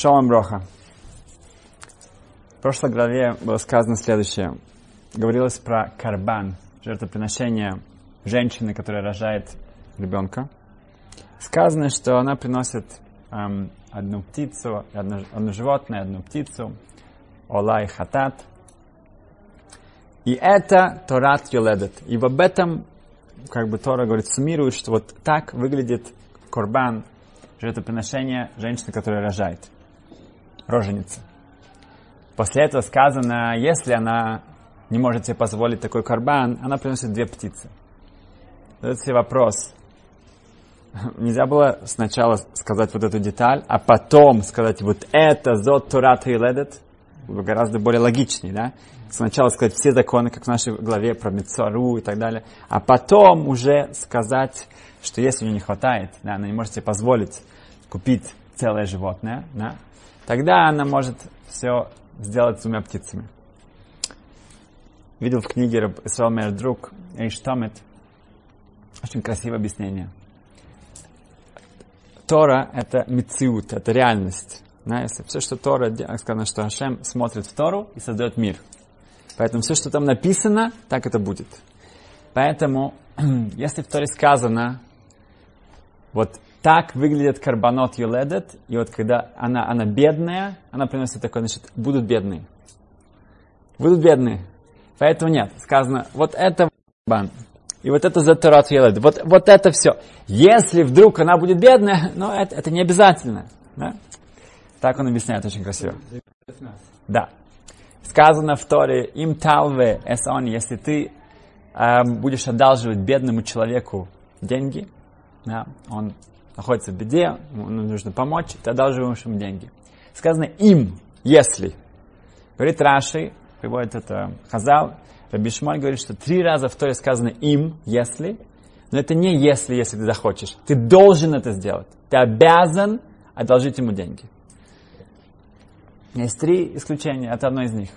Шалом Броха. В прошлой главе было сказано следующее. Говорилось про карбан, жертвоприношение женщины, которая рожает ребенка. Сказано, что она приносит эм, одну птицу, одно, одно животное, одну птицу, ола и хатат. И это Торат Йоледет. И об этом, как бы Тора говорит, суммирует, что вот так выглядит корбан, жертвоприношение женщины, которая рожает роженица. После этого сказано, если она не может себе позволить такой карбан, она приносит две птицы. Задается себе вопрос. Нельзя было сначала сказать вот эту деталь, а потом сказать вот это зот турат и ледет. Гораздо более логичнее, да? Сначала сказать все законы, как в нашей главе про Мецару и так далее, а потом уже сказать, что если у нее не хватает, да, она не может себе позволить купить целое животное, да, Тогда она может все сделать с двумя птицами. Видел в книге Исраил Мейер Друг Эйш Томет очень красивое объяснение. Тора — это мициут, это реальность. Если все, что Тора, сказано, что Ашем смотрит в Тору и создает мир. Поэтому все, что там написано, так это будет. Поэтому, если в Торе сказано, вот так выглядит карбонот юледет. И вот когда она, она бедная, она приносит такое, значит, будут бедные. Будут бедные. Поэтому нет. Сказано, вот это карбан. И вот это за Торат юледет. Вот, вот это все. Если вдруг она будет бедная, ну, это, это не обязательно. Да? Так он объясняет очень красиво. Да. Сказано в Торе, им талве эсон, если ты э, будешь одалживать бедному человеку деньги, да, он находится в беде, нужно помочь, ты одалживаешь ему деньги. Сказано им, если. Говорит Раши, приводит это Хазал, Рабишмой говорит, что три раза в Торе сказано им, если, но это не если, если ты захочешь. Ты должен это сделать. Ты обязан одолжить ему деньги. Есть три исключения, это одно из них.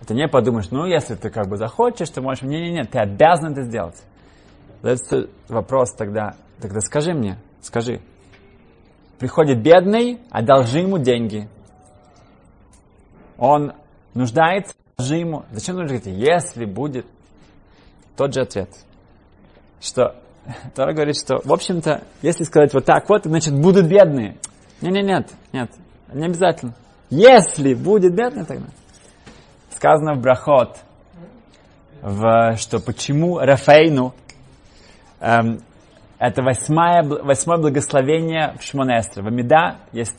Это не подумаешь, ну, если ты как бы захочешь, ты можешь... Не-не-не, ты обязан это сделать. Задается вопрос тогда, тогда скажи мне, Скажи. Приходит бедный, одолжи ему деньги. Он нуждается, одолжи ему. Зачем нужно говорить, если будет? Тот же ответ. Что Тора говорит, что, в общем-то, если сказать вот так вот, значит, будут бедные. Не, не, нет, нет, не обязательно. Если будет бедный, тогда. Сказано в Брахот, в, что почему Рафаину эм, это восьмое, восьмое благословение в Шмонестре. В Амида есть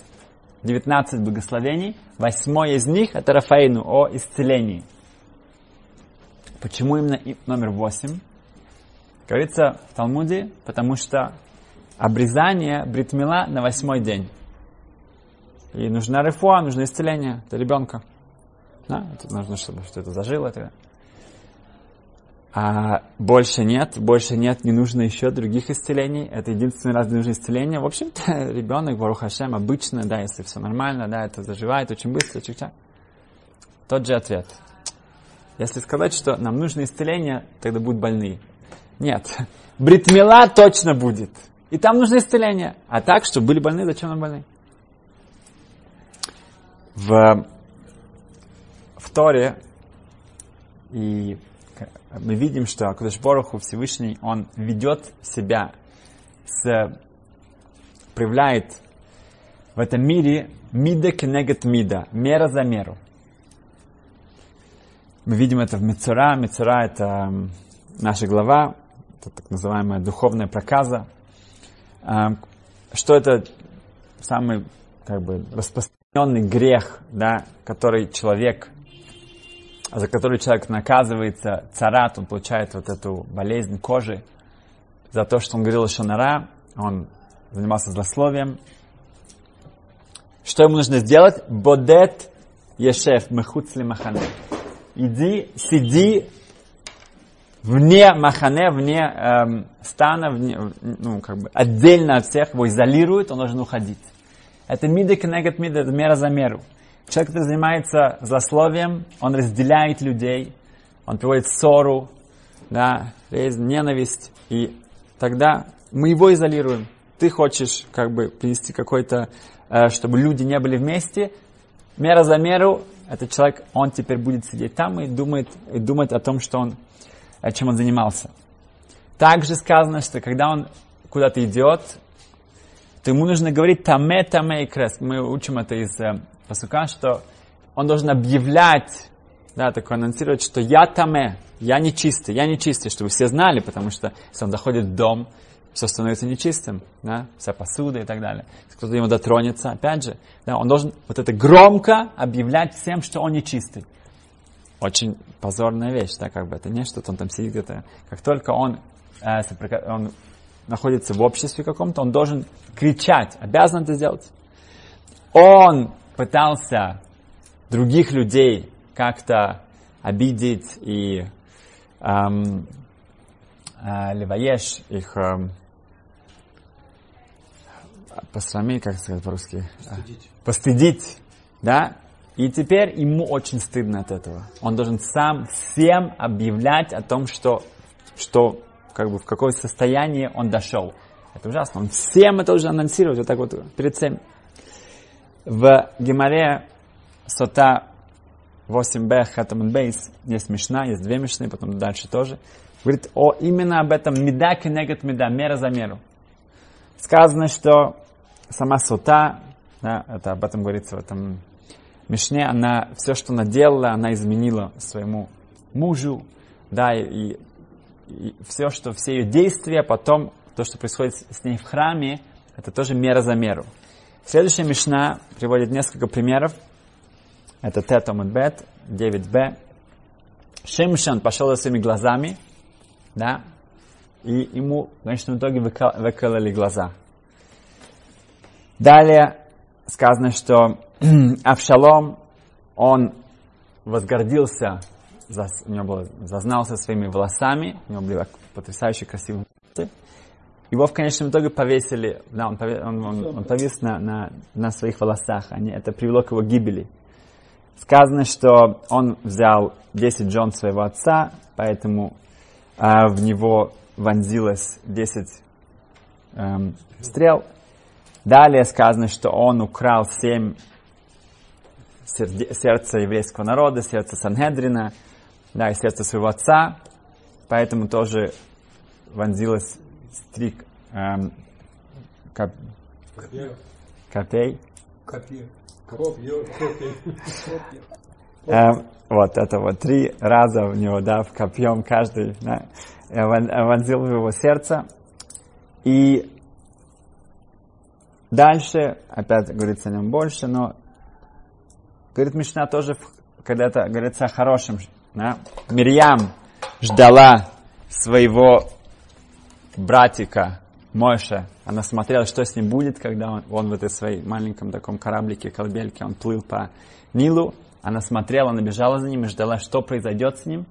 19 благословений. Восьмое из них это Рафаину о исцелении. Почему именно номер восемь? Говорится в Талмуде, потому что обрезание бритмила на восьмой день. И нужна рефуа, нужно исцеление для ребенка. Да? Это нужно, чтобы что это зажило. Это а больше нет, больше нет, не нужно еще других исцелений. Это единственный раз, нужно исцеление. В общем-то, ребенок, Барух Хашем, обычно, да, если все нормально, да, это заживает очень быстро, чик-чак. Тот же ответ. Если сказать, что нам нужно исцеление, тогда будут больные. Нет. Бритмила точно будет. И там нужно исцеление. А так, чтобы были больны, зачем нам больны? В, в Торе и мы видим, что Акудаш Бороху Всевышний, он ведет себя с, проявляет в этом мире мида кенегет мида, мера за меру. Мы видим это в Мецура. Мецура — это наша глава, это так называемая духовная проказа. Что это самый как бы распространенный грех, да, который человек за который человек наказывается, царат, он получает вот эту болезнь кожи, за то, что он говорил Шанара, он занимался злословием. Что ему нужно сделать? Бодет ешеф мехуцли махане. Иди, сиди вне махане, вне эм, стана, вне, ну, как бы отдельно от всех, его изолируют, он должен уходить. Это мида кнегат мида, это мера за меру. Человек, который занимается злословием, он разделяет людей, он приводит ссору, да, ненависть, и тогда мы его изолируем. Ты хочешь как бы принести какой-то э, чтобы люди не были вместе, мера за меру, этот человек, он теперь будет сидеть там и думает, и думать о том, что он, чем он занимался. Также сказано, что когда он куда-то идет, то ему нужно говорить таме, таме и крест. Мы учим это из посука, что он должен объявлять, да, такое анонсировать, что я таме, я нечистый, я нечистый, чтобы все знали, потому что если он заходит в дом, все становится нечистым, да, вся посуда и так далее. Кто-то ему дотронется, опять же, да, он должен вот это громко объявлять всем, что он нечистый. Очень позорная вещь, да, как бы это не что-то он там сидит где-то. Как только он, э, он находится в обществе каком-то, он должен кричать, обязан это сделать. Он пытался других людей как-то обидеть и эм, э, леваеш их эм, посрамить, как сказать по-русски? Постыдить. Постыдить, да? И теперь ему очень стыдно от этого. Он должен сам всем объявлять о том, что, что как бы в какое состояние он дошел. Это ужасно. Он всем это уже анонсирует, вот так вот перед всем. В Гемаре Сота 8b Хатаман Бейс есть мешна, есть две мешны, потом дальше тоже. Говорит о именно об этом меда кенегат меда, мера за меру. Сказано, что сама Сота, да, это об этом говорится в этом Мишне, она все, что она делала, она изменила своему мужу, да, и и все, что все ее действия, потом то, что происходит с ней в храме, это тоже мера за меру. Следующая Мишна приводит несколько примеров. Это Тетом и Бет, 9b. Шимшан пошел за своими глазами, да, и ему в конечном итоге выкололи глаза. Далее сказано, что Авшалом, он возгордился у него было, зазнался своими волосами, у него были потрясающе красивые волосы. Его в конечном итоге повесили, да, он, повес, он, он, он повис на, на, на своих волосах, они, это привело к его гибели. Сказано, что он взял 10 жен своего отца, поэтому а, в него вонзилось 10 эм, стрел. Далее сказано, что он украл 7 сердца еврейского народа, сердце Сангедрина, да, и сердце своего отца, поэтому тоже вонзилось стрик эм, коп, копей. Копье. Эм, вот это вот три раза в него, да, в копьем каждый, да, вонзил в его сердце. И дальше, опять говорится о нем больше, но говорит Мишна тоже, когда это говорится о хорошем да? Мирьям ждала своего братика Моша. Она смотрела, что с ним будет, когда он, он в этой своей маленьком таком кораблике, колыбельке, он плыл по Нилу. Она смотрела, она бежала за ним и ждала, что произойдет с ним.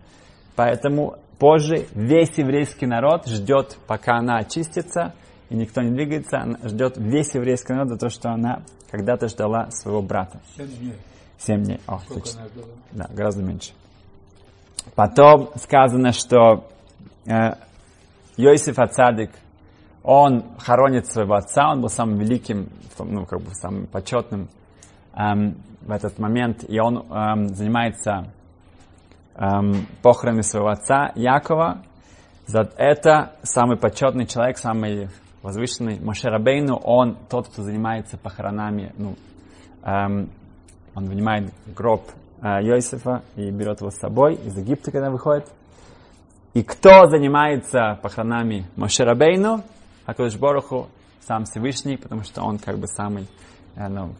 Поэтому позже весь еврейский народ ждет, пока она очистится, и никто не двигается, она ждет весь еврейский народ за то, что она когда-то ждала своего брата. Семь дней. Семь дней. О, Сколько точно. она ждала? Да, гораздо меньше. Потом сказано, что э, Йосиф Ацадик, он хоронит своего отца, он был самым великим, ну, как бы самым почетным эм, в этот момент, и он эм, занимается эм, похоронами своего отца Якова. За это самый почетный человек, самый возвышенный Мошерабейну, он тот, кто занимается похоронами, ну, эм, он вынимает гроб э, Йосифа и берет его с собой из Египта, когда выходит. И кто занимается похоронами Мошерабейну, Акудыш Боруху, сам Всевышний, потому что он как бы самый, э, ну,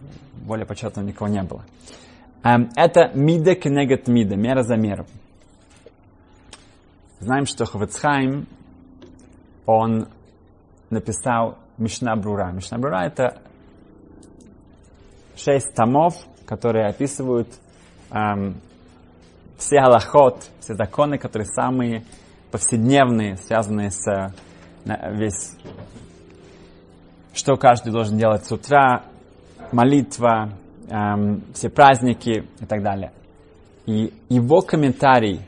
более почетного никого не было. Эм, это мида кенегат мида, мера за меру. Знаем, что Ховецхайм, он написал Мишна Брура. Мишна Брура это шесть томов, которые описывают эм, все галахот, все законы, которые самые повседневные, связанные с э, на- весь, что каждый должен делать с утра, молитва, эм, все праздники и так далее. И его комментарий,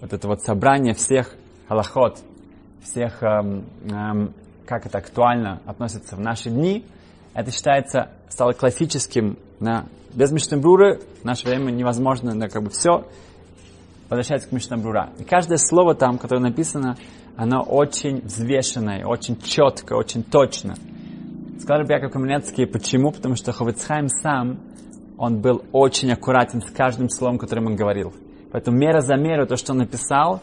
вот это вот собрание всех галахот, всех, эм, эм, как это актуально относится в наши дни, это считается, стало классическим, да, без Мишнабруры в наше время невозможно, да, как бы все возвращается к Мишнабрура. И каждое слово там, которое написано, оно очень взвешенное, очень четко, очень точно. Сказал Яков Каменецкий, почему? Потому что Ховецхайм сам, он был очень аккуратен с каждым словом, которым он говорил. Поэтому мера за меру, то, что он написал,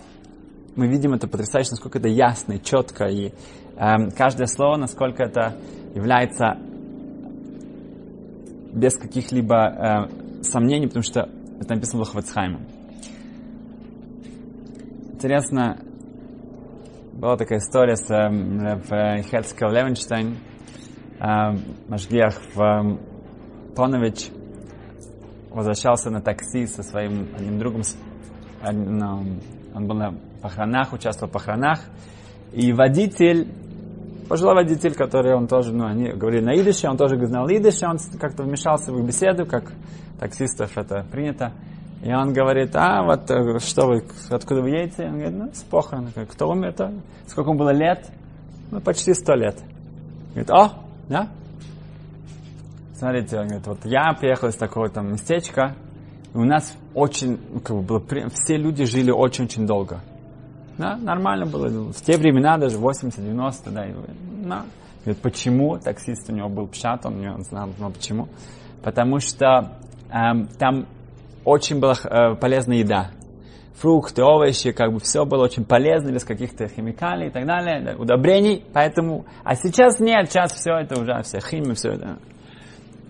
мы видим это потрясающе, насколько это ясно и четко, и э, каждое слово, насколько это является без каких-либо э, сомнений, потому что это написано Лохвацхаймом. Интересно, была такая история с э, Херцкел Левенштейн, э, Машгиах в э, Понович возвращался на такси со своим одним другом, он был на похоронах, участвовал в похоронах, и водитель, пожилой водитель, который он тоже, ну, они говорили на идыше, он тоже знал идыше, он как-то вмешался в их беседу, как таксистов это принято, и он говорит, а вот э, что вы, откуда вы едете? Он говорит, ну, с похорон. Кто умер-то? Сколько ему было лет? Ну, почти сто лет. Говорит, о, да? Смотрите, он говорит, вот я приехал из такого там местечка, и у нас очень, ну, как бы было, все люди жили очень-очень долго. Да, нормально было. В те времена, даже 80-90, да. И, да. Говорит, почему? Таксист у него был пшат, он не знал, но почему. Потому что эм, там очень была э, полезная еда. Фрукты, овощи, как бы все было очень полезно, без каких-то химикалий и так далее, да, удобрений. Поэтому, а сейчас нет, сейчас все это уже, все химия, все это.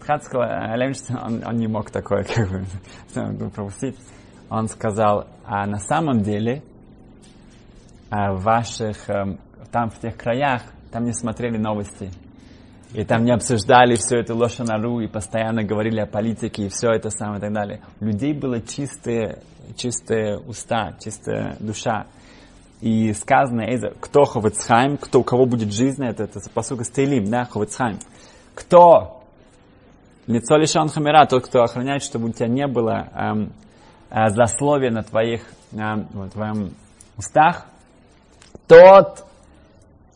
Хацкого Левинштейн, он, он не мог такое как бы пропустить. Он сказал, а на самом деле а в ваших, эм, там в тех краях, там не смотрели новости. И там не обсуждали все это лошанару и постоянно говорили о политике и все это самое и так далее. У людей было чистые, чистые уста, чистая душа. И сказано, кто Ховецхайм, кто, у кого будет жизнь, это, это посука Стейлим, да, Ховецхайм. Кто лицо лишен хамера, тот, кто охраняет, чтобы у тебя не было эм, э, злословия на твоих, э, в твоем устах, тот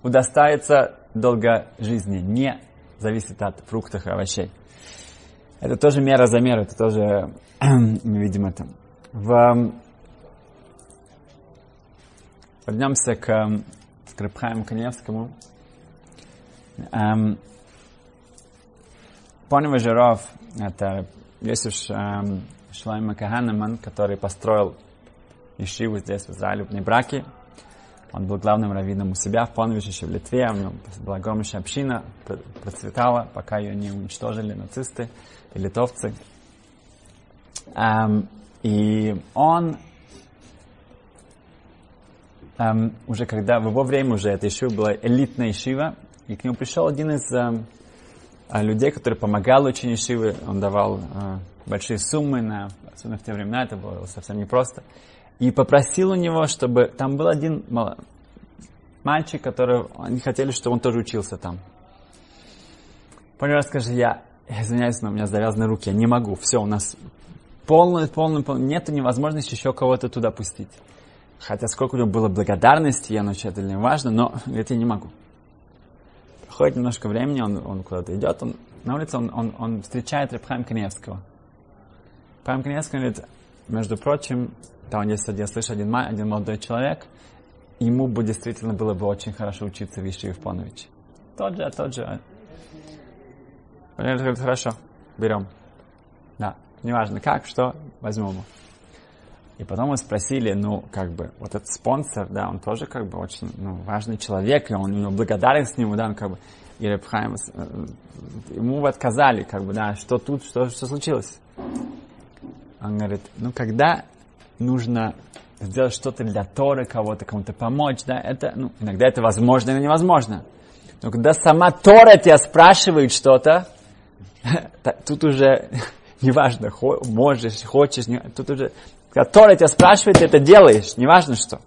удостается долго жизни, не зависит от фруктов и овощей. Это тоже мера за меру, это тоже мы видим это. В... Вернемся к, Рабхаему Каневскому. Эм, Понева Жиров, это Йосиф эм, Шлайма Каханеман, который построил Ешиву здесь, в Израиле, в Небраке. Он был главным раввином у себя в Поновище, в Литве. У него была огромнейшая община, процветала, пока ее не уничтожили нацисты и литовцы. Um, и он um, уже когда, в его время уже эта ишива была элитная ишива, и к нему пришел один из um, людей, который помогал учению ишивы, он давал uh, большие суммы, на, особенно в те времена, это было совсем непросто. И попросил у него, чтобы там был один мальчик, который они хотели, чтобы он тоже учился там. Понял, скажи, я, извиняюсь, но у меня завязаны руки, я не могу. Все, у нас полный, полный, полный, нет невозможности еще кого-то туда пустить. Хотя сколько у него было благодарности, я научу, это не важно, но говорит, я не могу. Проходит немножко времени, он, он куда-то идет, он, на улице он, он, он встречает Рабхайм Каневского. Рабхайм Каневский говорит, между прочим, там есть один, слышу, один, один молодой человек, ему бы действительно было бы очень хорошо учиться в Ишиве в Поновиче. Тот же, тот же. Он говорит, хорошо, берем. Да, неважно как, что, возьмем его. И потом мы спросили, ну, как бы, вот этот спонсор, да, он тоже, как бы, очень, ну, важный человек, и он, у него благодарность к нему, да, он, как бы, и Рабхайм, э, ему отказали, как бы, да, что тут, что, что случилось? Он говорит, ну, когда нужно сделать что-то для Торы, кого-то, кому-то помочь, да, это, ну, иногда это возможно, иногда невозможно. Но когда сама Тора тебя спрашивает что-то, тут уже неважно, можешь, хочешь, тут уже, когда Тора тебя спрашивает, ты это делаешь, неважно что.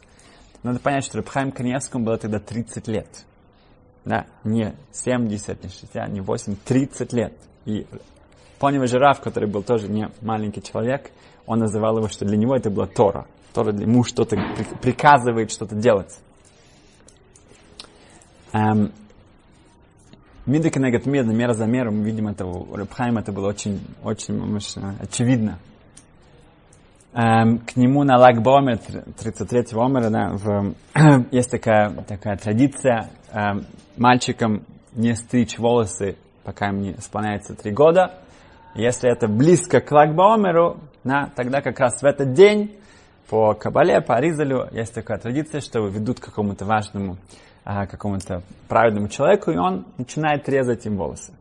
Надо понять, что Рабхайм Каневскому было тогда 30 лет. Да, не 70, не 60, не 8, 30 лет. И Понева Жираф, который был тоже не маленький человек, он называл его, что для него это была Тора. Тора для ему что-то приказывает что-то делать. Эм, Мида Кенегат Мида, мера за меру, мы видим это у Рабхайма, это было очень, очень, очень очевидно. Эм, к нему на Лагбомер, 33-го Омера, да, в, есть такая, такая традиция эм, мальчикам не стричь волосы, пока им не исполняется три года. Если это близко к Лагбомеру, да, тогда как раз в этот день по Кабале, по Аризалю есть такая традиция, что ведут к какому-то важному, а, какому-то праведному человеку, и он начинает резать им волосы.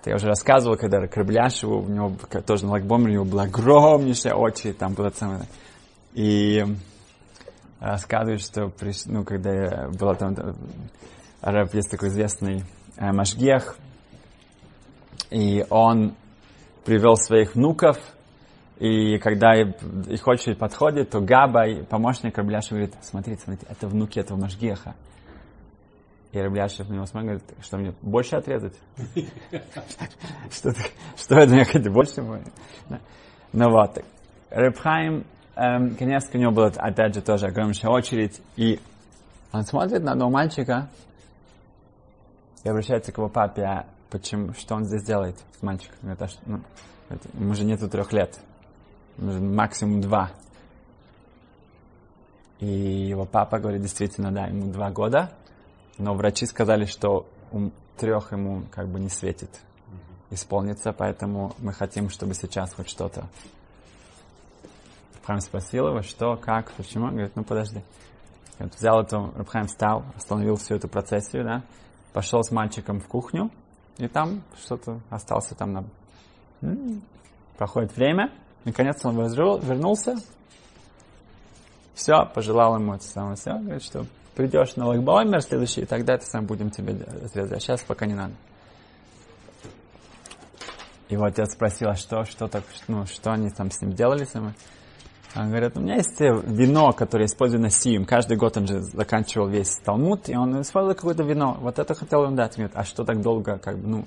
Это я уже рассказывал, когда Крабляшеву, у него тоже на Лагбомере, у него была огромнейшая очередь, там было самое... И рассказывают, что ну, когда я была там, есть такой известный э, Машгех, и он привел своих внуков, и когда их очередь подходит, то Габа, помощник Рабляша, говорит, смотрите, смотрите, это внуки этого Машгеха. И Рабляшев на него смотрит, говорит, что мне больше отрезать? Что это мне хотите больше? Ну вот. Рабхайм, эм, конечно, у него была, опять же, тоже огромная очередь, и он смотрит на одного мальчика и обращается к его папе, а почему, что он здесь делает с мальчиком? Говорит, а что, ну, ему же нету трех лет максимум два. И его папа говорит, действительно, да, ему два года, но врачи сказали, что у трех ему как бы не светит исполниться, поэтому мы хотим, чтобы сейчас хоть что-то. Рабхайм спросил его, что, как, почему. Он говорит, ну подожди. Вот взял эту, Рабхайм встал, остановил всю эту процессию, да, пошел с мальчиком в кухню, и там что-то остался там на... Проходит время, Наконец он вернулся. Все, пожелал ему это самое все. Говорит, что придешь на Лагбаумер следующий, и тогда это сам будем тебе отрезать. А сейчас пока не надо. Вот отец спросил, а что, что так, ну, что они там с ним делали сами? Он говорит, у меня есть вино, которое использую на сием. Каждый год он же заканчивал весь Талмуд, и он использовал какое-то вино. Вот это хотел ему дать. Он говорит, а что так долго, как бы, ну,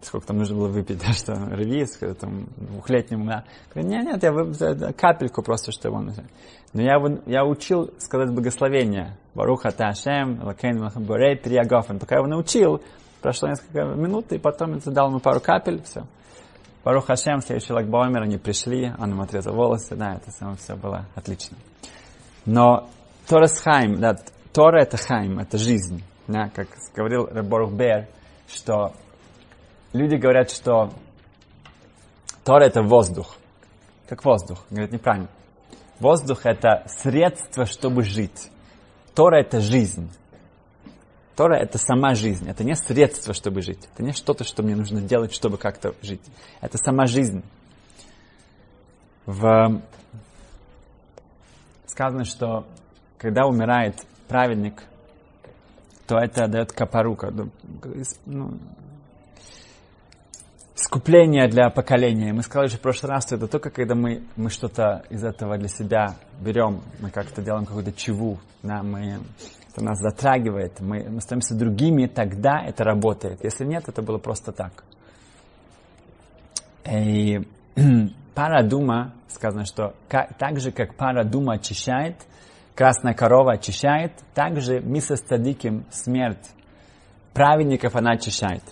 сколько там нужно было выпить, да, что ревиз, там, двухлетнему, да. Говорю, нет, нет, я выпил капельку просто, что он... Но я, я учил сказать благословение. Баруха Ташем, Лакейн Махамбурей, Периагофен. Пока я его научил, прошло несколько минут, и потом я дал ему пару капель, все. Барух Хашем, следующий лагбомер, они пришли, он им отрезал волосы, да, это самое все было отлично. Но Торас Хайм, да, Тора это Хайм, это жизнь, да, как говорил Реборух Бер, что люди говорят, что Тора это воздух. Как воздух. Говорят, неправильно. Воздух это средство, чтобы жить. Тора это жизнь. Тора это сама жизнь. Это не средство, чтобы жить. Это не что-то, что мне нужно делать, чтобы как-то жить. Это сама жизнь. В... Сказано, что когда умирает праведник, то это дает капарука. Ну, искупление для поколения. Мы сказали уже в прошлый раз, что это только когда мы, мы что-то из этого для себя берем, мы как-то делаем какую-то чиву, да, мы, это нас затрагивает, мы, мы становимся другими, тогда это работает. Если нет, это было просто так. И пара дума, сказано, что как, так же, как пара дума очищает, красная корова очищает, так же миса с цадиким смерть праведников она очищает.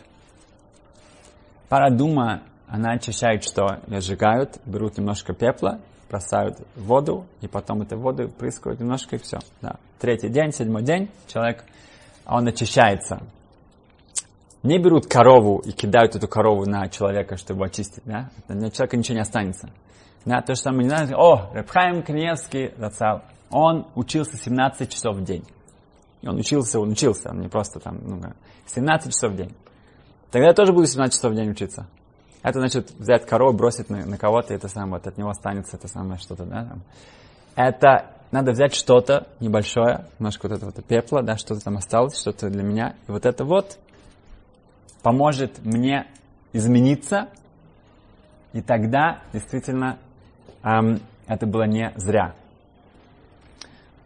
Парадума, она очищает что? Сжигают, берут немножко пепла, бросают воду, и потом эту воду прыскают немножко, и все. Да. Третий день, седьмой день, человек, он очищается. Не берут корову и кидают эту корову на человека, чтобы очистить, да? На человека ничего не останется. Да, то же самое, не знаю, о, Рабхайм Каневский, он учился 17 часов в день. И он учился, он учился, он не просто там, ну, 17 часов в день. Тогда я тоже буду 17 часов в день учиться. Это значит взять корову, бросить на, на кого-то, это самое, вот от него останется это самое что-то, да, там. Это надо взять что-то небольшое, немножко вот этого пепла, да, что-то там осталось, что-то для меня. И вот это вот поможет мне измениться, и тогда действительно эм, это было не зря.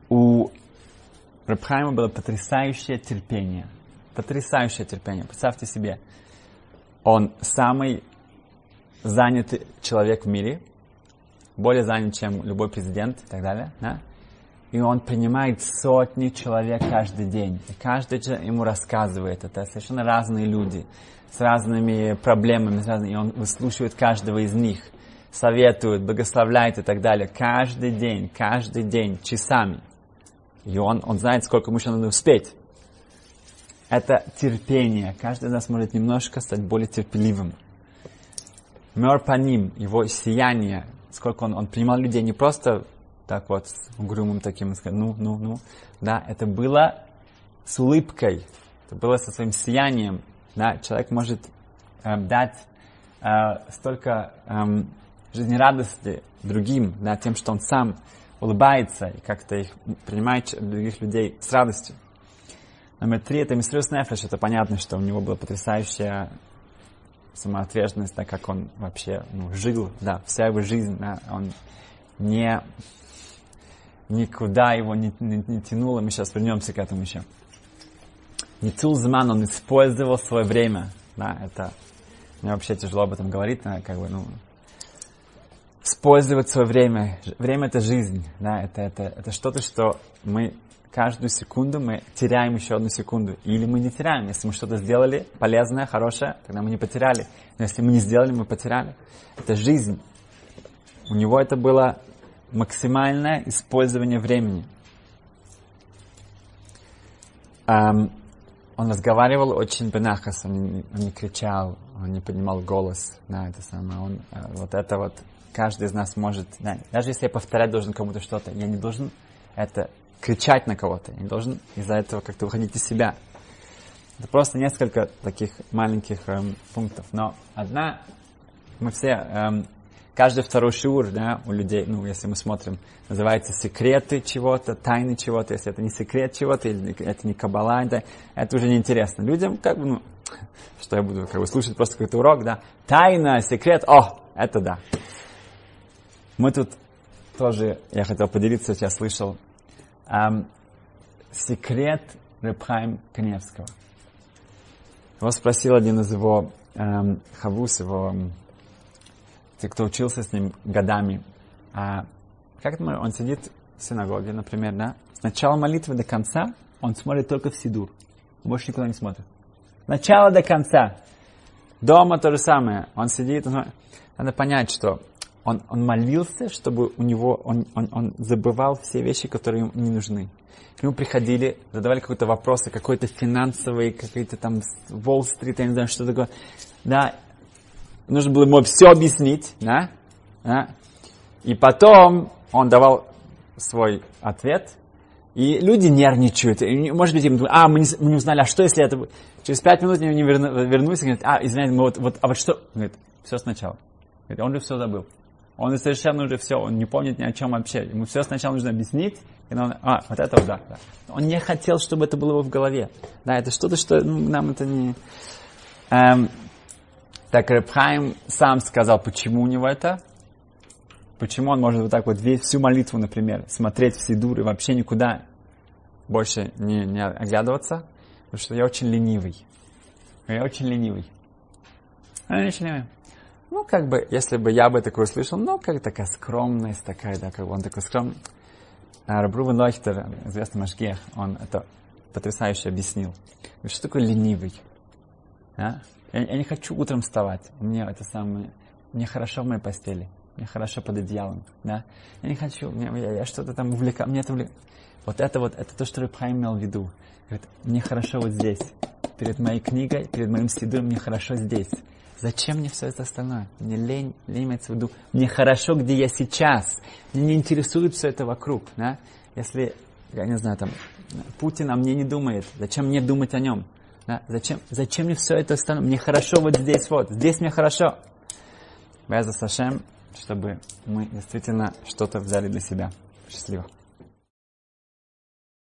У Рабхайма было потрясающее терпение. Потрясающее терпение. Представьте себе, он самый занятый человек в мире, более занят, чем любой президент и так далее. Да? и он принимает сотни человек каждый день. И каждый ему рассказывает. Это совершенно разные люди с разными проблемами, с разными, и он выслушивает каждого из них, советует, благословляет и так далее. Каждый день, каждый день, часами. И он, он знает, сколько ему еще надо успеть. Это терпение. Каждый из нас может немножко стать более терпеливым. Мер по его сияние, сколько он, он принимал людей не просто так вот, с угрюмым таким, ну, ну, ну. Да, это было с улыбкой, это было со своим сиянием. Да, человек может э, дать э, столько э, жизнерадости другим, да, тем, что он сам улыбается и как-то их принимает других людей с радостью. Номер три это Мисрюс Нефеш. Это понятно, что у него была потрясающая самоотверженность, да, как он вообще ну, жил, да, вся его жизнь, да, он не никуда его не, не, не тянуло, мы сейчас вернемся к этому еще. Ницул Зман, он использовал свое время, да, это, мне вообще тяжело об этом говорить, да, как бы, ну, использовать свое время. Время это жизнь, да, это, это, это что-то, что мы каждую секунду мы теряем еще одну секунду. Или мы не теряем. Если мы что-то сделали полезное, хорошее, тогда мы не потеряли. Но если мы не сделали, мы потеряли. Это жизнь. У него это было максимальное использование времени. Um, он разговаривал очень бенахас, он не, он не кричал, он не поднимал голос на это самое. Он, uh, вот это вот каждый из нас может, да, даже если я повторять должен кому-то что-то, я не должен это кричать на кого-то, не должен из-за этого как-то выходить из себя. Это просто несколько таких маленьких эм, пунктов. Но одна, мы все эм, каждый второй шиур, да, у людей, ну, если мы смотрим, называется секреты чего-то, тайны чего-то, если это не секрет чего-то, или это не кабала, это, это уже неинтересно. Людям, как бы, ну, что я буду, как бы, слушать просто какой-то урок, да, тайна, секрет, о, это да. Мы тут тоже, я хотел поделиться, я слышал, эм, секрет Репхайм Каневского. Его спросил один из его эм, хавус, его те, кто учился с ним годами, а как это он сидит в синагоге, например, да, с начала молитвы до конца он смотрит только в Сидур, больше никуда не смотрит. Начало до конца. Дома то же самое. Он сидит, он... надо понять, что он, он молился, чтобы у него, он, он, он забывал все вещи, которые ему не нужны. К нему приходили, задавали какие-то вопросы, какой-то финансовый, какой-то там Уолл-стрит, я не знаю, что такое. Да, нужно было ему все объяснить, да? да? И потом он давал свой ответ, и люди нервничают. И, может быть, им думают, а, мы не, мы не узнали, а что если это... Через пять минут они верну, вернулись и говорят, а, извиняюсь, мы вот, вот, а вот что? Он говорит, все сначала. Он же все забыл. Он совершенно уже все, он не помнит ни о чем вообще. Ему все сначала нужно объяснить, и он, а, вот это вот, да. Он не хотел, чтобы это было в голове. Да, это что-то, что ну, нам это не... Эм, так Рабхайм сам сказал, почему у него это. Почему он может вот так вот весь, всю молитву, например, смотреть в Сидур и вообще никуда больше не, не оглядываться. Потому что я очень ленивый. Я очень ленивый. Я очень ленивый. Ну, как бы, если бы я бы такое слышал, ну, как такая скромность такая, да, как бы он такой скромный. А Рабрувен Лойхтер, известный Машгех, он это потрясающе объяснил. Что такое ленивый? А? Я, я не хочу утром вставать. Мне это самое, мне хорошо в моей постели. Мне хорошо под одеялом, да. Я не хочу, мне, я, я что-то там увлекаю, мне это увлекает. Вот это вот, это то, что Рыбхайм имел в виду. Говорит, мне хорошо вот здесь. Перед моей книгой, перед моим сидуром мне хорошо здесь. Зачем мне все это остальное? Мне лень, лень имеется в виду. Мне хорошо, где я сейчас. Мне не интересует все это вокруг. Да? Если, я не знаю, там, Путин о мне не думает, зачем мне думать о нем? Да? Зачем, зачем мне все это остальное? Мне хорошо вот здесь вот, здесь мне хорошо. Беза Сашем, чтобы мы действительно что-то взяли для себя. Счастливо.